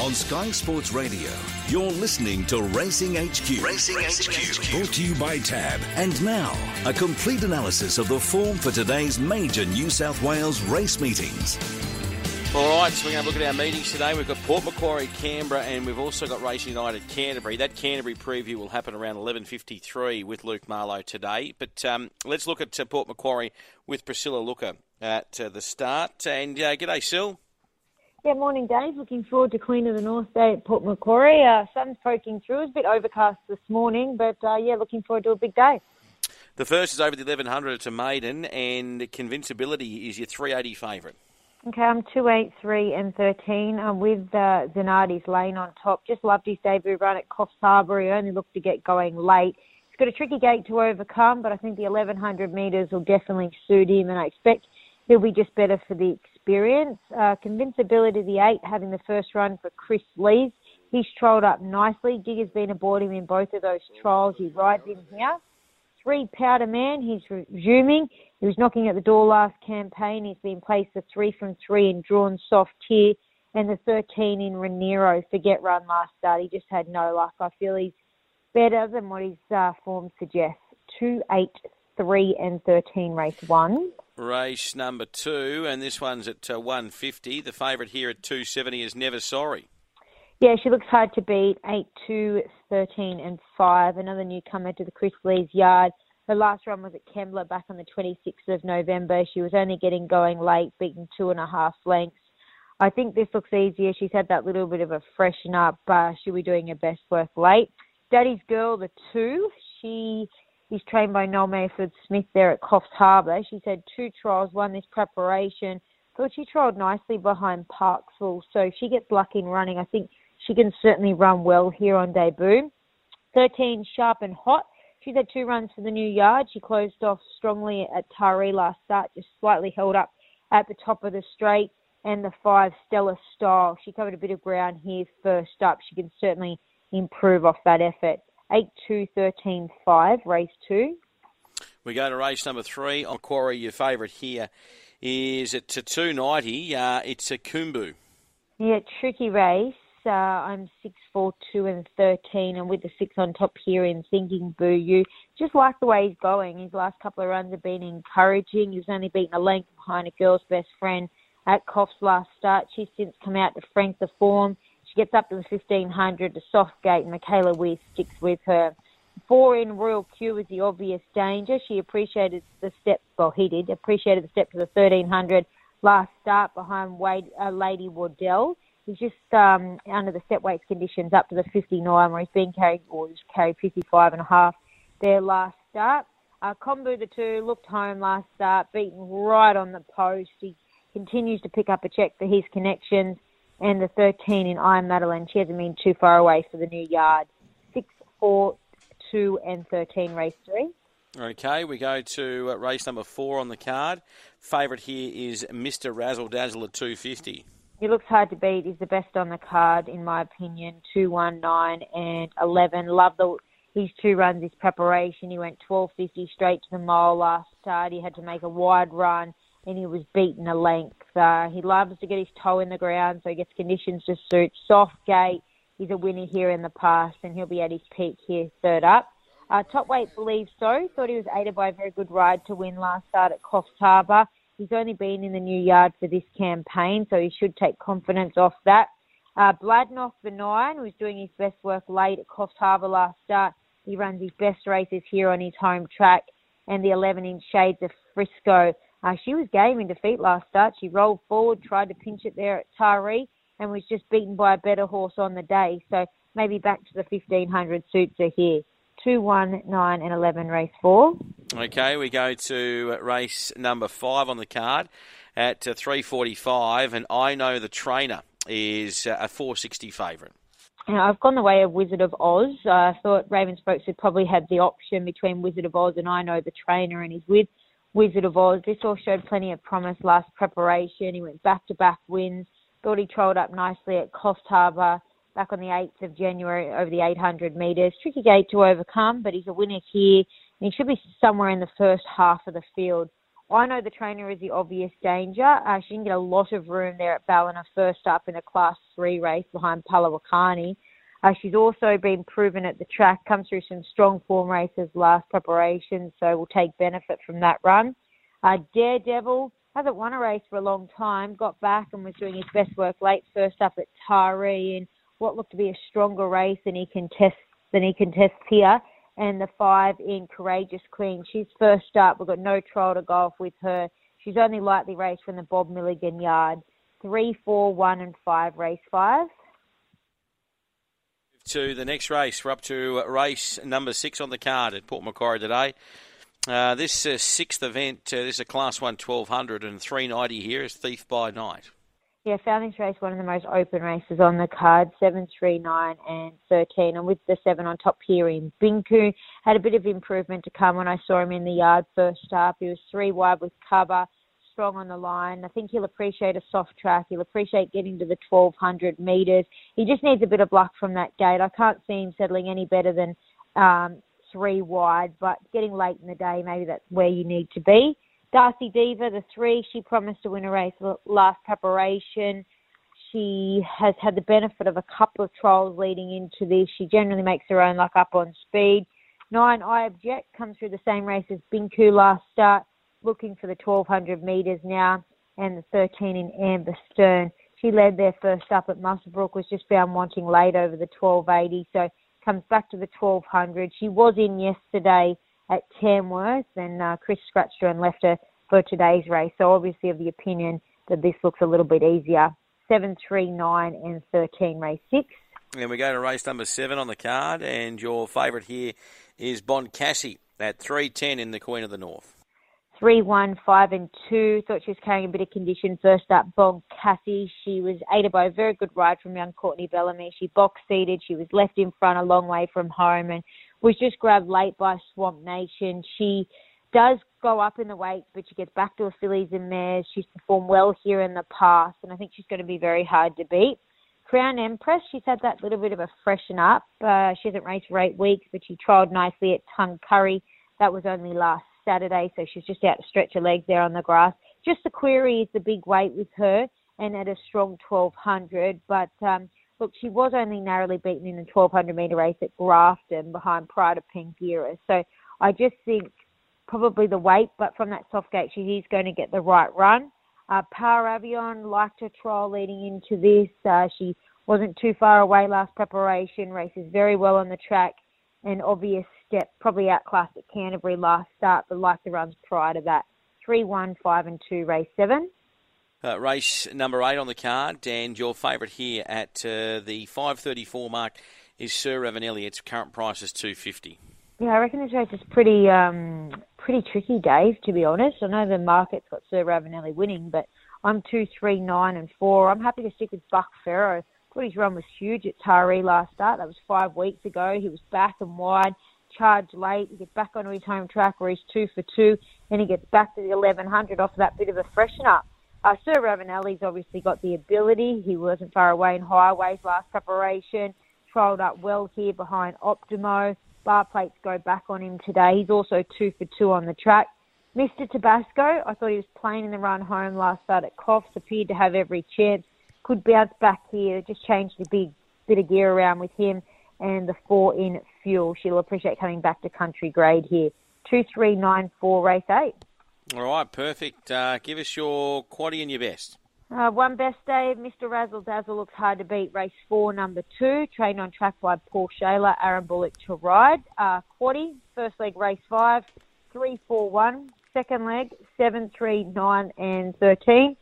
On Sky Sports Radio, you're listening to Racing HQ. Racing, HQ. Brought to you by Tab. And now, a complete analysis of the form for today's major New South Wales race meetings. All right, so we're going to look at our meetings today. We've got Port Macquarie, Canberra, and we've also got Racing United, Canterbury. That Canterbury preview will happen around 11.53 with Luke Marlowe today. But um, let's look at uh, Port Macquarie with Priscilla Looker at uh, the start. And uh, g'day, Sil. Yeah, morning, Dave. Looking forward to Queen of the North Day at Port Macquarie. Uh, sun's poking through. It's a bit overcast this morning, but uh, yeah, looking forward to a big day. The first is over the 1100 to Maiden, and Convincibility is your 380 favourite. Okay, I'm 2, 8, 3 and 13. I'm with uh, Zanardi's lane on top. Just loved his debut run at Coffs Harbour. He only looked to get going late. He's got a tricky gate to overcome, but I think the 1100 metres will definitely suit him, and I expect he'll be just better for the experience. Uh, Convincibility, the eight, having the first run for Chris Lees. He's trolled up nicely. Digger's been aboard him in both of those trials. He rides in here. Three, Powder Man, he's resuming. He was knocking at the door last campaign. He's been placed a three from three in drawn soft tier. And the 13 in Raniero, forget run last start. He just had no luck. I feel he's better than what his uh, form suggests. Two, eight, three, and 13 race one race number two, and this one's at uh, 150. The favourite here at 270 is Never Sorry. Yeah, she looks hard to beat. 8, 2, 13, and 5. Another newcomer to the Chris Lees yard. Her last run was at Kembla back on the 26th of November. She was only getting going late, beaten two and a half lengths. I think this looks easier. She's had that little bit of a freshen up. Uh, she'll be doing her best work late. Daddy's Girl, the two, she He's trained by Noel Mayfield Smith there at Coffs Harbour. She's had two trials, one this preparation. Thought she trialled nicely behind Parksville. So if she gets lucky in running, I think she can certainly run well here on debut. 13, Sharp and Hot. She's had two runs for the new yard. She closed off strongly at Taree last start, just slightly held up at the top of the straight. And the five, Stellar Style. She covered a bit of ground here first up. She can certainly improve off that effort. 8 2 13 5, race 2. We go to race number three. On Quarry, your favourite here is at 290. Uh, it's a Kumbu. Yeah, tricky race. Uh, I'm 6 4 2 and 13, and with the 6 on top here in Thinking Boo. You just like the way he's going. His last couple of runs have been encouraging. He's only beaten a length behind a girl's best friend at Coffs last start. She's since come out to frank the form. She gets up to the 1500 to soft gate, and Michaela Weir sticks with her. Four in Royal Q was the obvious danger. She appreciated the step, well, he did, appreciated the step to the 1300 last start behind Wade, uh, Lady Wardell. He's just um, under the set weights conditions up to the 59 where he's been carried, or he's carried 55 and a half their last start. Uh, Kombu, the two, looked home last start, beaten right on the post. He continues to pick up a check for his connections and the 13 in Iron Madeline. She hasn't been too far away for the new yard. 6, 4, 2, and 13, race 3. Okay, we go to uh, race number four on the card. Favourite here is Mr. Razzle Dazzle at 250. He looks hard to beat. He's the best on the card, in my opinion. 2, 1, 9, and 11. Love the his two runs, his preparation. He went 12.50 straight to the mile last start. He had to make a wide run and he was beaten a length. Uh, he loves to get his toe in the ground, so he gets conditions to suit. Soft gate, he's a winner here in the past, and he'll be at his peak here, third up. Uh, top weight believes so. Thought he was aided by a very good ride to win last start at Coffs Harbour. He's only been in the new yard for this campaign, so he should take confidence off that. Uh, Bladnoff the nine, was doing his best work late at Coffs Harbour last start. He runs his best races here on his home track, and the 11 inch shades of Frisco. Uh, she was game in defeat last start. She rolled forward, tried to pinch it there at Taree, and was just beaten by a better horse on the day. So maybe back to the 1500 suits are here. 2, 1, 9, and 11, race 4. Okay, we go to race number 5 on the card at uh, 345, and I know the trainer is uh, a 460 favourite. Now, I've gone the way of Wizard of Oz. I thought Raven-Spokes would probably have the option between Wizard of Oz and I know the trainer, and he's with Wizard of Oz. This all showed plenty of promise last preparation. He went back to back wins. Thought he trolled up nicely at Coffs Harbour back on the 8th of January over the 800 metres. Tricky gate to overcome, but he's a winner here. And he should be somewhere in the first half of the field. I know the trainer is the obvious danger. Uh, she didn't get a lot of room there at Ballina first up in a Class 3 race behind Palawakani. Uh, she's also been proven at the track, comes through some strong form races last preparation, so will take benefit from that run. Uh, Daredevil hasn't won a race for a long time, got back and was doing his best work late, first up at Taree in what looked to be a stronger race than he contests than he contests here and the five in Courageous Queen. She's first up. We've got no trial to go off with her. She's only lightly raced from the Bob Milligan yard. Three, four, one, and five, race five. To the next race, we're up to race number six on the card at Port Macquarie today. Uh, this uh, sixth event, uh, this is a Class 1 1200 and 390 here is Thief by Night. Yeah, found this race one of the most open races on the card, 7, 3, 9 and 13. And with the 7 on top here in Binku, had a bit of improvement to come when I saw him in the yard first up. He was 3 wide with cover, strong on the line. I think he'll appreciate a soft track. He'll appreciate getting to the 1200 metres. He just needs a bit of luck from that gate. I can't see him settling any better than um, 3 wide, but getting late in the day, maybe that's where you need to be. Darcy Diva, the three, she promised to win a race last preparation. She has had the benefit of a couple of trials leading into this. She generally makes her own luck up on speed. Nine, I Object comes through the same race as Binku last start, looking for the 1200 metres now, and the 13 in Amber Stern. She led there first up at Muswellbrook, was just found wanting late over the 1280, so comes back to the 1200. She was in yesterday at Tamworth, and uh, Chris scratched her and left her for today's race. So obviously of the opinion that this looks a little bit easier. Seven, three, nine, and thirteen, race six. And we go to race number seven on the card, and your favourite here is Boncassi at three ten in the Queen of the North. Three, one, five, and two. Thought she was carrying a bit of condition. First up, Bon Cassie. She was aided by a very good ride from young Courtney Bellamy. She box seated. She was left in front a long way from home, and was just grabbed late by Swamp Nation. She does go up in the weight, but she gets back to her fillies and mares. She's performed well here in the past, and I think she's going to be very hard to beat. Crown Empress, she's had that little bit of a freshen up. Uh, she hasn't raced for eight weeks, but she trialled nicely at Tuncurry. That was only last Saturday, so she's just out to stretch her legs there on the grass. Just the query is the big weight with her, and at a strong 1200. But um, look, she was only narrowly beaten in the 1200 metre race at Grafton behind Pride of Pangira. So I just think probably the weight, but from that soft gate, she is going to get the right run. Uh, Power Avion liked her trial leading into this. Uh, she wasn't too far away last preparation, races very well on the track. and obvious step, probably outclassed at Canterbury last start, but like the runs prior to that. 3, 1, 5 and 2, race 7. Uh, race number eight on the card, and your favourite here at uh, the 5:34 mark is Sir Ravenelli. Its current price is 250. Yeah, I reckon this race is pretty um, pretty tricky, Dave. To be honest, I know the market's got Sir Ravenelli winning, but I'm two, three, nine, and four. I'm happy to stick with Buck Pharaoh. Thought his run was huge at Taree last start. That was five weeks ago. He was back and wide, charged late. He gets back onto his home track where he's two for two, and he gets back to the 1100 off that bit of a freshen up. Uh, Sir Ravenelli's obviously got the ability. He wasn't far away in highways last preparation. Trialled up well here behind Optimo. Bar plates go back on him today. He's also two for two on the track. Mr. Tabasco, I thought he was playing in the run home last start at Coffs. Appeared to have every chance. Could bounce back here. Just changed the big bit of gear around with him. And the four in fuel. She'll appreciate coming back to country grade here. Two, three, nine, four, race eight. All right, perfect. Uh, give us your quaddy and your best. Uh, one best, day, Mr. Razzle Dazzle looks hard to beat. Race four, number two, trained on track by Paul Shayler, Aaron Bullock to ride. Uh, quaddy, first leg, race five, three, four, one. Second leg, seven, three, nine, and thirteen.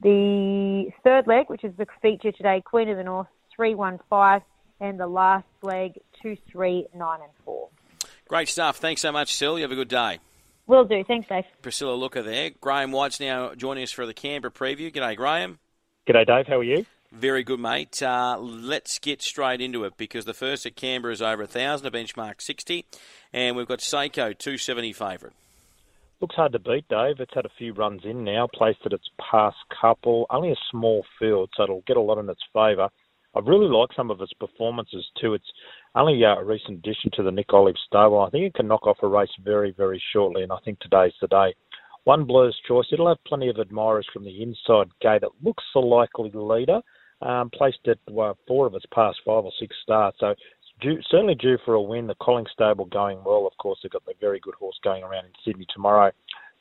The third leg, which is the feature today, Queen of the North, three, one, five, and the last leg, two, three, nine, and four. Great stuff. Thanks so much, Sil. You have a good day. Will do. Thanks, Dave. Priscilla Looker there. Graham White's now joining us for the Canberra preview. G'day, Graham. G'day, Dave. How are you? Very good, mate. Uh, let's get straight into it because the first at Canberra is over 1,000, a benchmark 60, and we've got Seiko, 270 favourite. Looks hard to beat, Dave. It's had a few runs in now, placed at its past couple. Only a small field, so it'll get a lot in its favour. I really like some of its performances too. It's only uh, a recent addition to the Nick Olive stable. I think it can knock off a race very, very shortly, and I think today's the day. One Blur's Choice. It'll have plenty of admirers from the inside gate. It looks the likely leader. Um, placed at four of its past five or six starts. So due, certainly due for a win. The Collins stable going well. Of course, they've got the very good horse going around in Sydney tomorrow.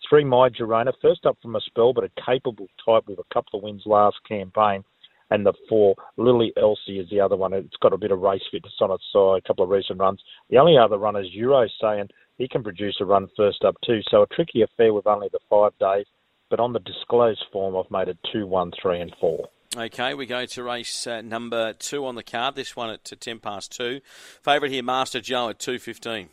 Three, My Girona, first up from a spell, but a capable type with a couple of wins last campaign. And the four, Lily Elsie is the other one. It's got a bit of race fitness on its side, a couple of recent runs. The only other runner is Euro saying he can produce a run first up too. So a tricky affair with only the five days. But on the disclosed form, I've made it two, one, three, and four. Okay, we go to race uh, number two on the card. This one at ten past two. Favourite here, Master Joe at two fifteen.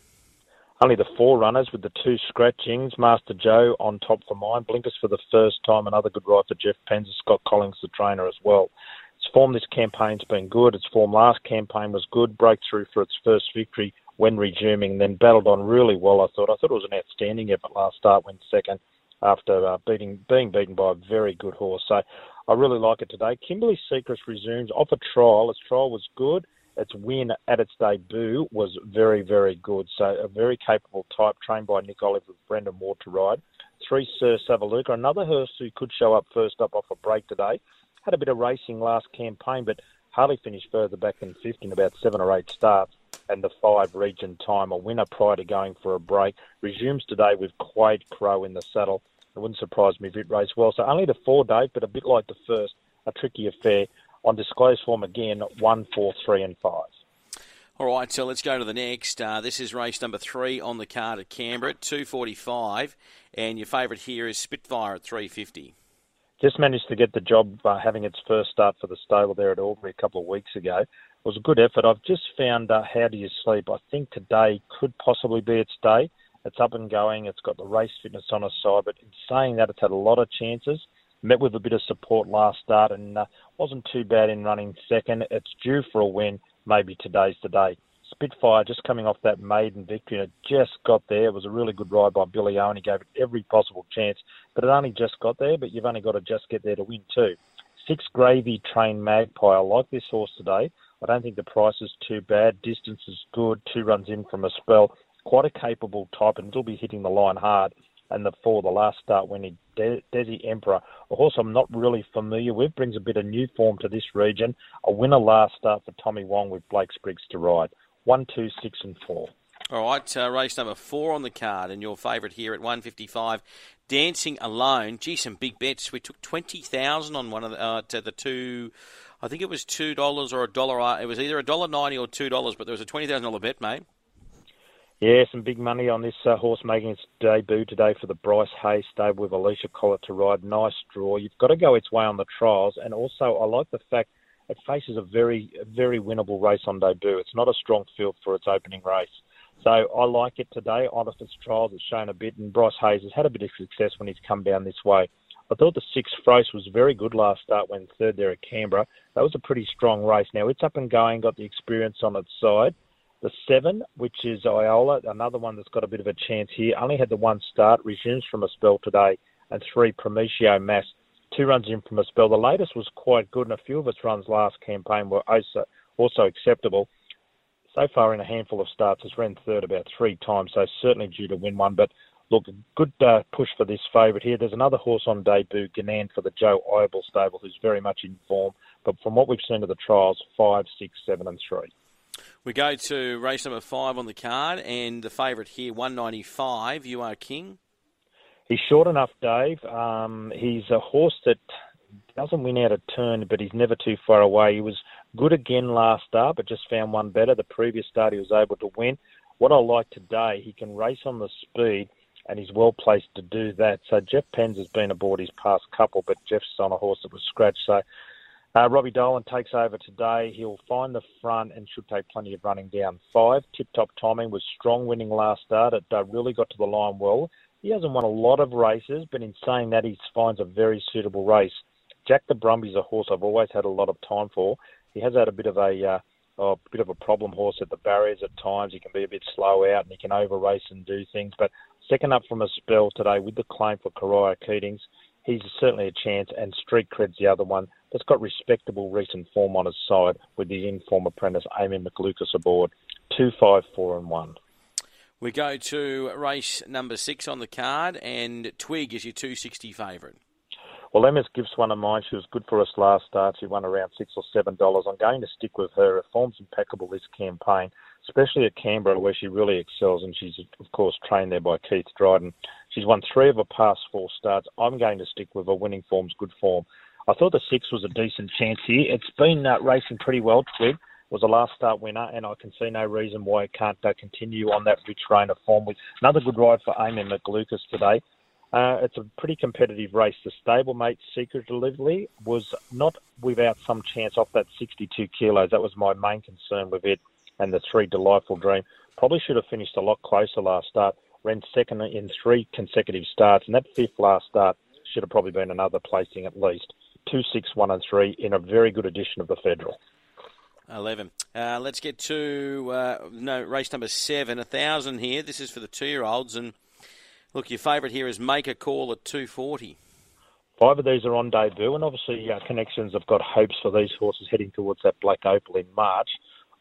Only the four runners with the two scratchings. Master Joe on top for mine. Blinkers for the first time. Another good ride for Jeff Penza. Scott Collins, the trainer, as well. Its form this campaign's been good. Its form last campaign was good. Breakthrough for its first victory when resuming. Then battled on really well. I thought. I thought it was an outstanding effort last start. Went second after uh, beating being beaten by a very good horse. So I really like it today. Kimberly Secrets resumes off a trial. Its trial was good. Its win at its debut was very, very good. So a very capable type, trained by Nick Olive with Brendan Ward to ride. Three Sir Savaluka, another horse who could show up first up off a break today. Had a bit of racing last campaign, but hardly finished further back than 50 in about seven or eight starts. And the five region time, a winner prior to going for a break, resumes today with Quade Crow in the saddle. It wouldn't surprise me if it raced well. So only the four day, but a bit like the first, a tricky affair. On disclosed form again, one, four, three, and five. All right, so let's go to the next. Uh, this is race number three on the card at Canberra at 245, and your favourite here is Spitfire at 350. Just managed to get the job uh, having its first start for the stable there at Albury a couple of weeks ago. It was a good effort. I've just found uh, How Do You Sleep? I think today could possibly be its day. It's up and going. It's got the race fitness on its side. But in saying that, it's had a lot of chances. Met with a bit of support last start and uh, wasn't too bad in running second. It's due for a win. Maybe today's the day. Spitfire just coming off that maiden victory and it just got there. It was a really good ride by Billy Owen. He gave it every possible chance, but it only just got there. But you've only got to just get there to win too. Six Gravy Train Magpie. I like this horse today. I don't think the price is too bad. Distance is good. Two runs in from a spell quite a capable type and will be hitting the line hard. And the four, the last start winning De- Desi Emperor, a horse I'm not really familiar with, brings a bit of new form to this region. A winner last start for Tommy Wong with Blake Spriggs to ride. One, two, six, and four. All right, uh, race number four on the card, and your favourite here at 155, Dancing Alone. Gee, some big bets. We took 20000 on one of the, uh, the two, I think it was $2 or a dollar. Uh, it was either a dollar ninety or $2, but there was a $20,000 bet, mate. Yeah, some big money on this uh, horse making its debut today for the Bryce Hayes stable with Alicia Collett to ride. Nice draw. You've got to go its way on the trials, and also I like the fact it faces a very, very winnable race on debut. It's not a strong field for its opening race. So I like it today. On its trials, it's shown a bit, and Bryce Hayes has had a bit of success when he's come down this way. I thought the six Frost was very good last start when third there at Canberra. That was a pretty strong race. Now it's up and going, got the experience on its side. The seven, which is Iola, another one that's got a bit of a chance here, only had the one start, resumes from a spell today, and three, Prometio Mass, two runs in from a spell. The latest was quite good, and a few of its runs last campaign were also, also acceptable. So far in a handful of starts, has ran third about three times, so certainly due to win one. But look, good uh, push for this favourite here. There's another horse on debut, Ganan for the Joe Ible stable, who's very much in form. But from what we've seen of the trials, five, six, seven, and three. We go to race number five on the card, and the favourite here, 195. You are king. He's short enough, Dave. Um, he's a horse that doesn't win out of turn, but he's never too far away. He was good again last start, but just found one better. The previous start, he was able to win. What I like today, he can race on the speed, and he's well placed to do that. So Jeff Penza has been aboard his past couple, but Jeff's on a horse that was scratched. So uh, Robbie Dolan takes over today. He'll find the front and should take plenty of running down. Five, tip top timing was strong winning last start. It uh, really got to the line well. He hasn't won a lot of races, but in saying that, he finds a very suitable race. Jack the Brumby's a horse I've always had a lot of time for. He has had a bit of a uh, a bit of a problem horse at the barriers at times. He can be a bit slow out and he can over race and do things. But second up from a spell today with the claim for Kariah Keatings, he's certainly a chance. And Street Cred's the other one that's got respectable recent form on his side with his inform apprentice Amy McLucas aboard. Two, five, four, and one. We go to race number six on the card, and Twig is your 260 favourite. Well, Emma's Gibbs one of mine. She was good for us last start. She won around six or seven dollars. I'm going to stick with her. Her form's impeccable this campaign, especially at Canberra where she really excels, and she's of course trained there by Keith Dryden. She's won three of her past four starts. I'm going to stick with her. Winning form's good form. I thought the six was a decent chance here. It's been uh, racing pretty well. Twig was a last start winner, and I can see no reason why it can't uh, continue on that rich reign of form with another good ride for Amy McLucas today. Uh, it's a pretty competitive race. The stablemate Secret Delivery was not without some chance off that 62 kilos. That was my main concern with it. And the three Delightful Dream probably should have finished a lot closer last start. Ran second in three consecutive starts, and that fifth last start should have probably been another placing at least. Two, six, one, and three in a very good edition of the Federal. 11. Uh, let's get to uh, no race number seven, a thousand here. This is for the two-year-olds, and Look, your favourite here is Make a Call at 240. Five of these are on debut, and obviously uh, Connections have got hopes for these horses heading towards that Black Opal in March.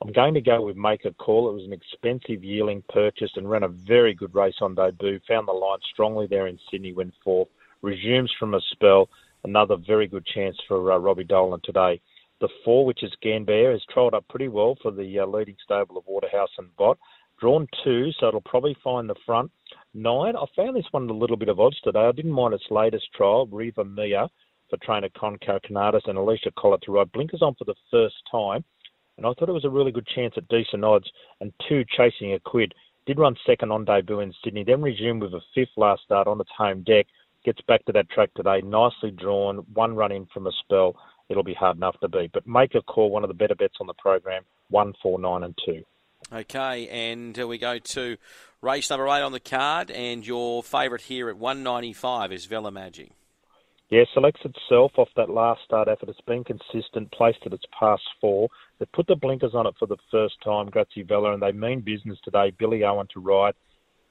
I'm going to go with Make a Call. It was an expensive yearling purchase and ran a very good race on debut. Found the line strongly there in Sydney when fourth. Resumes from a spell. Another very good chance for uh, Robbie Dolan today. The four, which is Ganbear, has trialled up pretty well for the uh, leading stable of Waterhouse and Bott. Drawn two, so it'll probably find the front. Nine, I found this one a little bit of odds today. I didn't mind its latest trial, Riva Mia, for trainer Con Karakatsanis and Alicia Collett to ride blinkers on for the first time. And I thought it was a really good chance at decent odds. And two, chasing a quid. Did run second on debut in Sydney, then resumed with a fifth last start on its home deck. Gets back to that track today, nicely drawn, one run in from a spell. It'll be hard enough to beat. But make a call, one of the better bets on the program, one, four, nine, and two. Okay, and uh, we go to race number eight on the card, and your favourite here at 195 is Vela Magic. Yeah, selects itself off that last start effort. It's been consistent, placed at its past four. They put the blinkers on it for the first time, Grazie Vela, and they mean business today. Billy Owen to ride,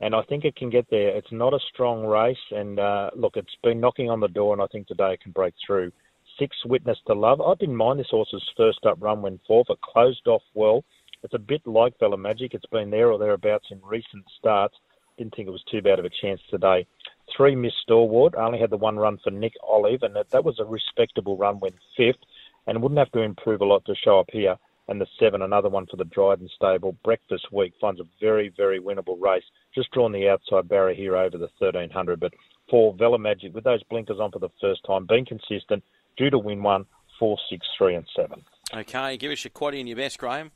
and I think it can get there. It's not a strong race, and uh, look, it's been knocking on the door, and I think today it can break through. Six Witness to Love. I didn't mind this horse's first up run when fourth. It closed off well. It's a bit like Vela Magic. It's been there or thereabouts in recent starts. Didn't think it was too bad of a chance today. Three Miss Stalwart only had the one run for Nick Olive, and that, that was a respectable run when fifth, and wouldn't have to improve a lot to show up here. And the seven, another one for the Dryden stable. Breakfast week finds a very, very winnable race. Just drawn the outside barrier here over the 1300, but for Vela Magic with those blinkers on for the first time, being consistent, due to win one, four, six, three, and seven. Okay, give us your quaddy and your best, Graham.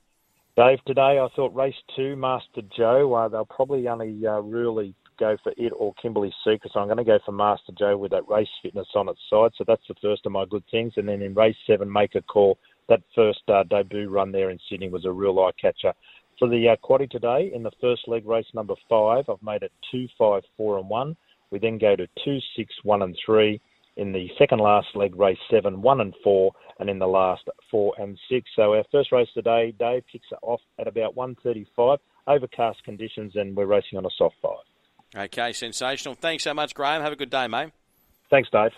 Dave, today I thought race two, Master Joe, uh, they'll probably only uh, really go for it or Kimberly Secret. So I'm going to go for Master Joe with that race fitness on its side. So that's the first of my good things. And then in race seven, make a call. That first uh, debut run there in Sydney was a real eye catcher. For the uh, quaddy today, in the first leg, race number five, I've made it two, five, four, and one. We then go to two, six, one, and three. In the second last leg, race seven, one, and four and in the last four and six. So our first race today, Dave kicks it off at about 1.35, overcast conditions, and we're racing on a soft five. Okay, sensational. Thanks so much, Graham. Have a good day, mate. Thanks, Dave.